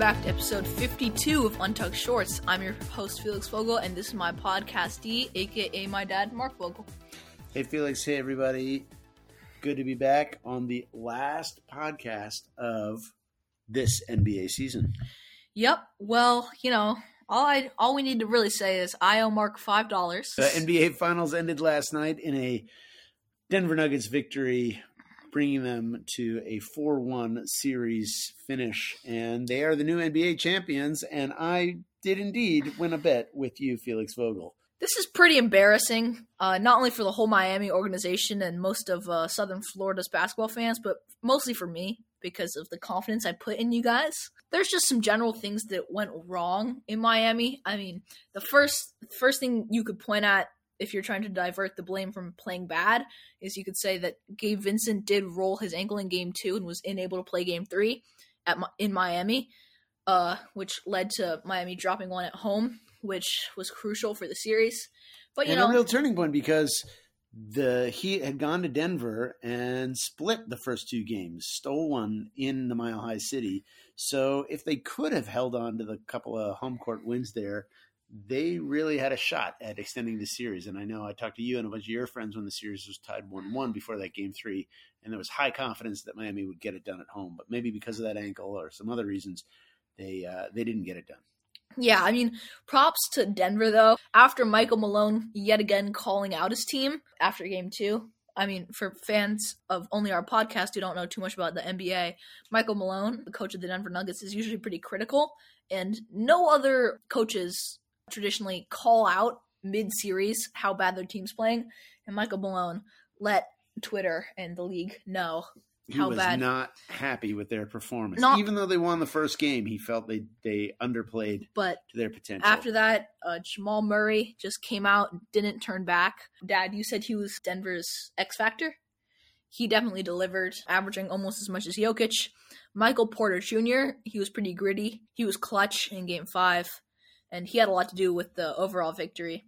back to episode 52 of Untucked Shorts. I'm your host, Felix Vogel, and this is my podcastee, aka my dad, Mark Vogel. Hey, Felix. Hey, everybody. Good to be back on the last podcast of this NBA season. Yep. Well, you know, all I all we need to really say is I owe Mark five dollars. The NBA Finals ended last night in a Denver Nuggets victory, bringing them to a 4 1 series finish. And they are the new NBA champions. And I did indeed win a bet with you, Felix Vogel. This is pretty embarrassing, uh, not only for the whole Miami organization and most of uh, Southern Florida's basketball fans, but mostly for me because of the confidence I put in you guys. There's just some general things that went wrong in Miami. I mean, the first first thing you could point at if you're trying to divert the blame from playing bad is you could say that Gabe Vincent did roll his ankle in game 2 and was unable to play game 3 at in Miami. Uh, which led to Miami dropping one at home which was crucial for the series. But you and know, a real turning point because the Heat had gone to Denver and split the first two games, stole one in the Mile High City. So if they could have held on to the couple of home court wins there, they really had a shot at extending the series. And I know I talked to you and a bunch of your friends when the series was tied 1 1 before that game three, and there was high confidence that Miami would get it done at home. But maybe because of that ankle or some other reasons, they uh, they didn't get it done. Yeah, I mean, props to Denver though. After Michael Malone yet again calling out his team after game two. I mean, for fans of only our podcast who don't know too much about the NBA, Michael Malone, the coach of the Denver Nuggets, is usually pretty critical, and no other coaches traditionally call out mid series how bad their team's playing. And Michael Malone let Twitter and the league know he how was bad. not happy with their performance. Not- Even though they won the first game, he felt they they underplayed but to their potential. After that, uh, Jamal Murray just came out and didn't turn back. Dad, you said he was Denver's X Factor. He definitely delivered, averaging almost as much as Jokic. Michael Porter Jr., he was pretty gritty. He was clutch in game five, and he had a lot to do with the overall victory.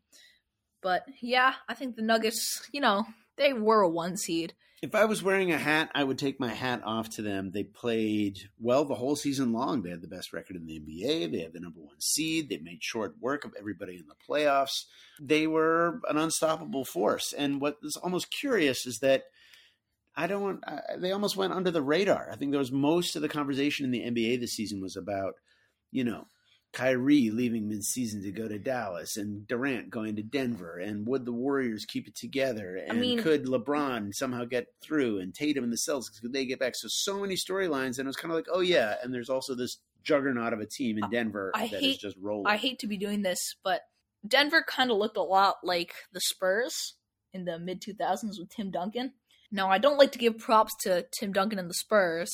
But yeah, I think the Nuggets, you know, they were a one seed. if I was wearing a hat, I would take my hat off to them. They played well the whole season long. They had the best record in the NBA. They had the number one seed. They made short work of everybody in the playoffs. They were an unstoppable force. And what is almost curious is that I don't. I, they almost went under the radar. I think there was most of the conversation in the NBA this season was about, you know, Kyrie leaving mid-season to go to Dallas, and Durant going to Denver, and would the Warriors keep it together? And mean- could LeBron somehow get through? And Tatum and the Celtics could they get back? So so many storylines, and it was kind of like, oh yeah. And there's also this juggernaut of a team in Denver I that hate- is just rolling. I hate to be doing this, but Denver kind of looked a lot like the Spurs in the mid 2000s with Tim Duncan. Now, I don't like to give props to Tim Duncan and the Spurs,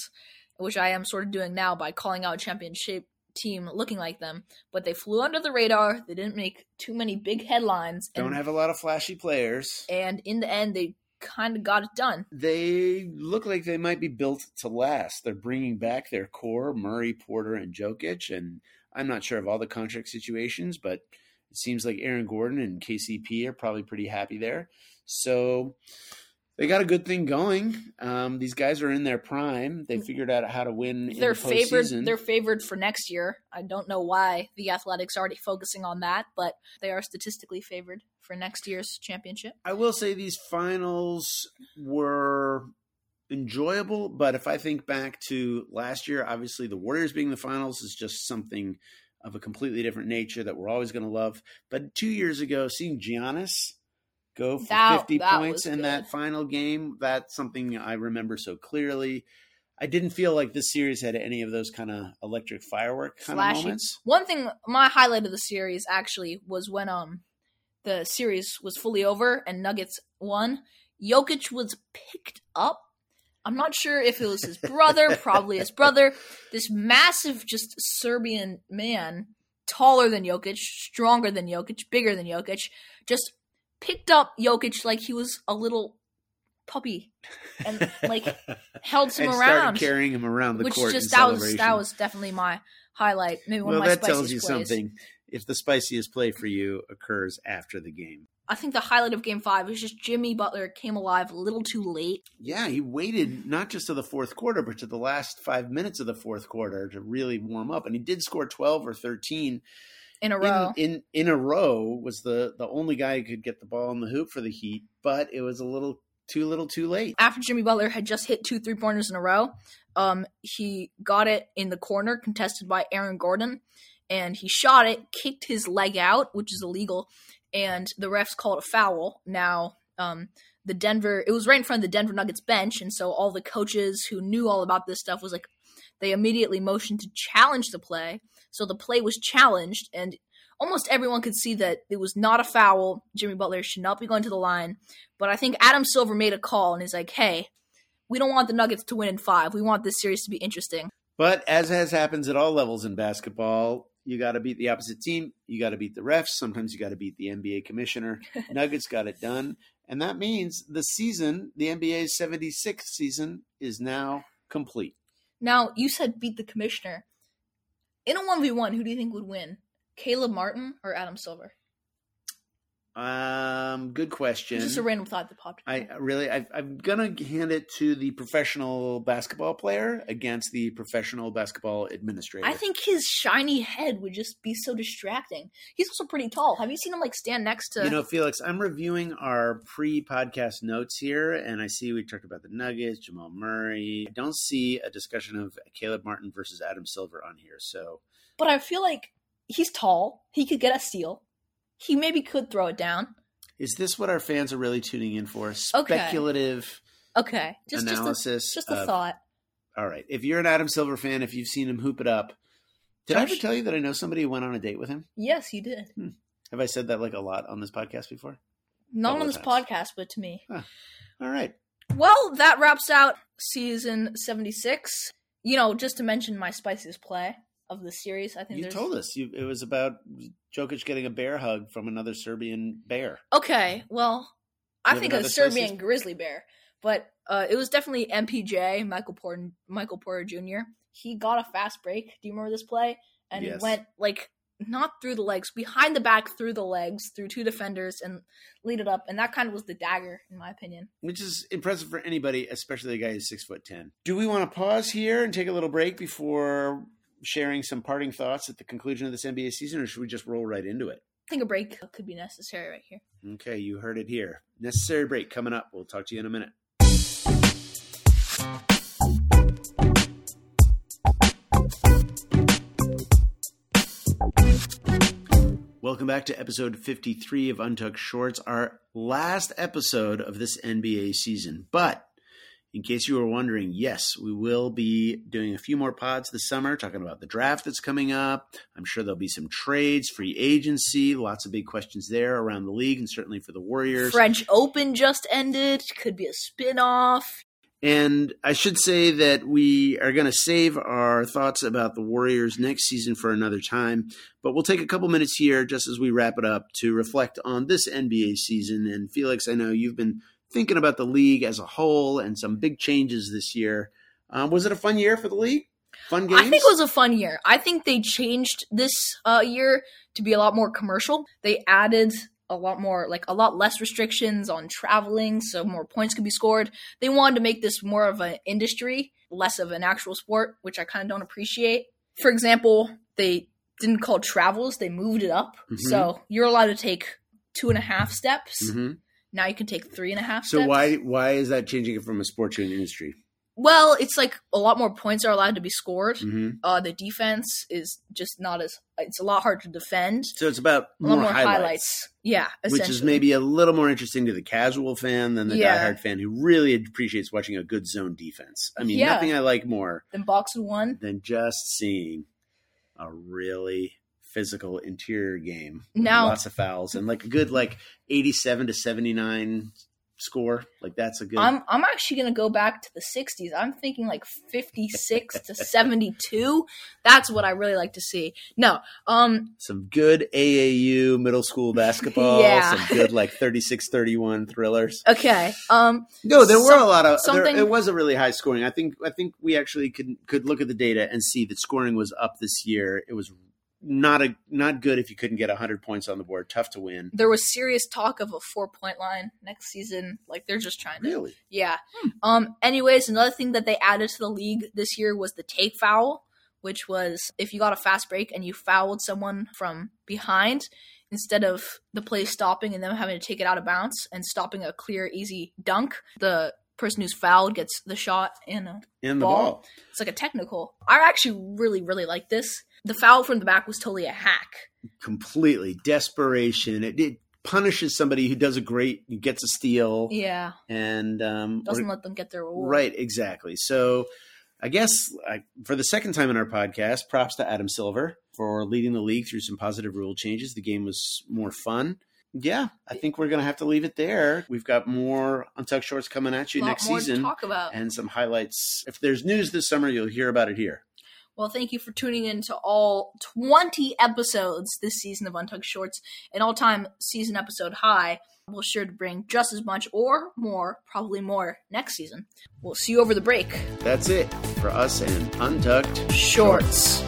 which I am sort of doing now by calling out championship team looking like them, but they flew under the radar. They didn't make too many big headlines. don't and, have a lot of flashy players. and in the end, they kind of got it done. They look like they might be built to last. They're bringing back their core, Murray, Porter, and Jokic. And I'm not sure of all the contract situations, but it seems like Aaron Gordon and KCP are probably pretty happy there. So they got a good thing going. Um, these guys are in their prime. They figured out how to win. They're the favored. They're favored for next year. I don't know why the Athletics are already focusing on that, but they are statistically favored for next year's championship. I will say these finals were enjoyable, but if I think back to last year, obviously the Warriors being the finals is just something of a completely different nature that we're always going to love. But two years ago, seeing Giannis go for That- 50 that points in good. that final game, that's something I remember so clearly. I didn't feel like this series had any of those kind of electric firework kind of moments. One thing, my highlight of the series actually was when um the series was fully over and Nuggets won. Jokic was picked up. I'm not sure if it was his brother, probably his brother. This massive, just Serbian man, taller than Jokic, stronger than Jokic, bigger than Jokic, just picked up Jokic like he was a little puppy and like held him and around. carrying him around the which court. just that was that was definitely my highlight. Maybe one well, of my that tells you plays. something. if the spiciest play for you occurs after the game. I think the highlight of game five was just Jimmy Butler came alive a little too late. Yeah, he waited not just to the fourth quarter, but to the last five minutes of the fourth quarter to really warm up. And he did score 12 or 13 in a row. In, in, in a row was the, the only guy who could get the ball in the hoop for the Heat, but it was a little too little too late. After Jimmy Butler had just hit two three pointers in a row, um, he got it in the corner, contested by Aaron Gordon, and he shot it, kicked his leg out, which is illegal, and the refs called a foul. Now, um, the Denver, it was right in front of the Denver Nuggets bench, and so all the coaches who knew all about this stuff was like, they immediately motioned to challenge the play. So the play was challenged, and almost everyone could see that it was not a foul. Jimmy Butler should not be going to the line. But I think Adam Silver made a call and he's like, hey, we don't want the Nuggets to win in five. We want this series to be interesting. But as has happens at all levels in basketball, you got to beat the opposite team. You got to beat the refs. Sometimes you got to beat the NBA commissioner. Nuggets got it done. And that means the season, the NBA's 76th season, is now complete. Now, you said beat the commissioner. In a 1v1, who do you think would win? Caleb Martin or Adam Silver? Um, good question. Just a random thought that popped. I really, I, am gonna hand it to the professional basketball player against the professional basketball administrator. I think his shiny head would just be so distracting. He's also pretty tall. Have you seen him like stand next to? You know, Felix, I'm reviewing our pre-podcast notes here, and I see we talked about the Nuggets, Jamal Murray. I don't see a discussion of Caleb Martin versus Adam Silver on here. So, but I feel like he's tall. He could get a steal he maybe could throw it down. Is this what our fans are really tuning in for? Speculative okay. Just, analysis. Just a, just a thought. All right. If you're an Adam Silver fan, if you've seen him hoop it up, did Josh, I ever tell you that I know somebody who went on a date with him? Yes, you did. Hmm. Have I said that like a lot on this podcast before? Not on this times. podcast, but to me. Huh. All right. Well, that wraps out season 76. You know, just to mention my spiciest play of the series. I think you there's... told us you, it was about Jokic getting a bear hug from another Serbian bear. Okay, well, I think a Serbian grizzly bear, but uh, it was definitely MPJ Michael Porter Michael Porter Jr. He got a fast break. Do you remember this play? And yes. went like not through the legs, behind the back, through the legs, through two defenders, and lead it up. And that kind of was the dagger, in my opinion. Which is impressive for anybody, especially a guy who's six foot ten. Do we want to pause here and take a little break before sharing some parting thoughts at the conclusion of this NBA season, or should we just roll right into it? I think a break could be necessary right here. Okay, you heard it here. Necessary break coming up. We'll talk to you in a minute. Welcome back to episode 53 of Untucked Shorts, our last episode of this NBA season. But in case you were wondering, yes, we will be doing a few more pods this summer, talking about the draft that's coming up. I'm sure there'll be some trades, free agency, lots of big questions there around the league, and certainly for the Warriors. French Open just ended, could be a spin off. And I should say that we are going to save our thoughts about the Warriors next season for another time. But we'll take a couple minutes here just as we wrap it up to reflect on this NBA season. And Felix, I know you've been thinking about the league as a whole and some big changes this year. Um, was it a fun year for the league? Fun games? I think it was a fun year. I think they changed this uh, year to be a lot more commercial. They added a lot more, like a lot less restrictions on traveling, so more points could be scored. They wanted to make this more of an industry, less of an actual sport, which I kind of don't appreciate. For example, they didn't call travels, they moved it up. Mm-hmm. So you're allowed to take two and a half steps. Mm-hmm now you can take three and a half. So steps. why why is that changing it from a sport to an industry? Well, it's like a lot more points are allowed to be scored. Mm-hmm. Uh, the defense is just not as it's a lot harder to defend. So it's about a more, more highlights. highlights. Yeah, which is maybe a little more interesting to the casual fan than the yeah. diehard fan who really appreciates watching a good zone defense. I mean, yeah. nothing I like more than box one than just seeing a really physical interior game. Now, lots of fouls and like a good like eighty-seven to seventy-nine score. Like that's a good. I'm I'm actually gonna go back to the '60s. I'm thinking like 56 to 72. That's what I really like to see. No, um, some good AAU middle school basketball. Yeah. some good like 36-31 thrillers. Okay. Um, no, there were a lot of. Something... There, it was a really high scoring. I think I think we actually could could look at the data and see that scoring was up this year. It was not a not good if you couldn't get 100 points on the board. Tough to win. There was serious talk of a four point line next season. Like they're just trying to. Really? Yeah. Um. Anyways, another thing that they added to the league this year was the take foul, which was if you got a fast break and you fouled someone from behind, instead of the play stopping and them having to take it out of bounds and stopping a clear, easy dunk, the person who's fouled gets the shot and a In the Ball. ball. it's like a technical. I actually really, really like this. The foul from the back was totally a hack. Completely desperation. It, it punishes somebody who does a great gets a steal Yeah. and um Doesn't let them get their reward. Right, exactly. So I guess I, for the second time in our podcast, props to Adam Silver for leading the league through some positive rule changes. The game was more fun. Yeah, I think we're going to have to leave it there. We've got more Untucked Shorts coming at you next season talk about. and some highlights. If there's news this summer, you'll hear about it here. Well, thank you for tuning in to all 20 episodes this season of Untucked Shorts, an all time season episode high. We'll sure to bring just as much or more, probably more, next season. We'll see you over the break. That's it for us and Untucked Shorts.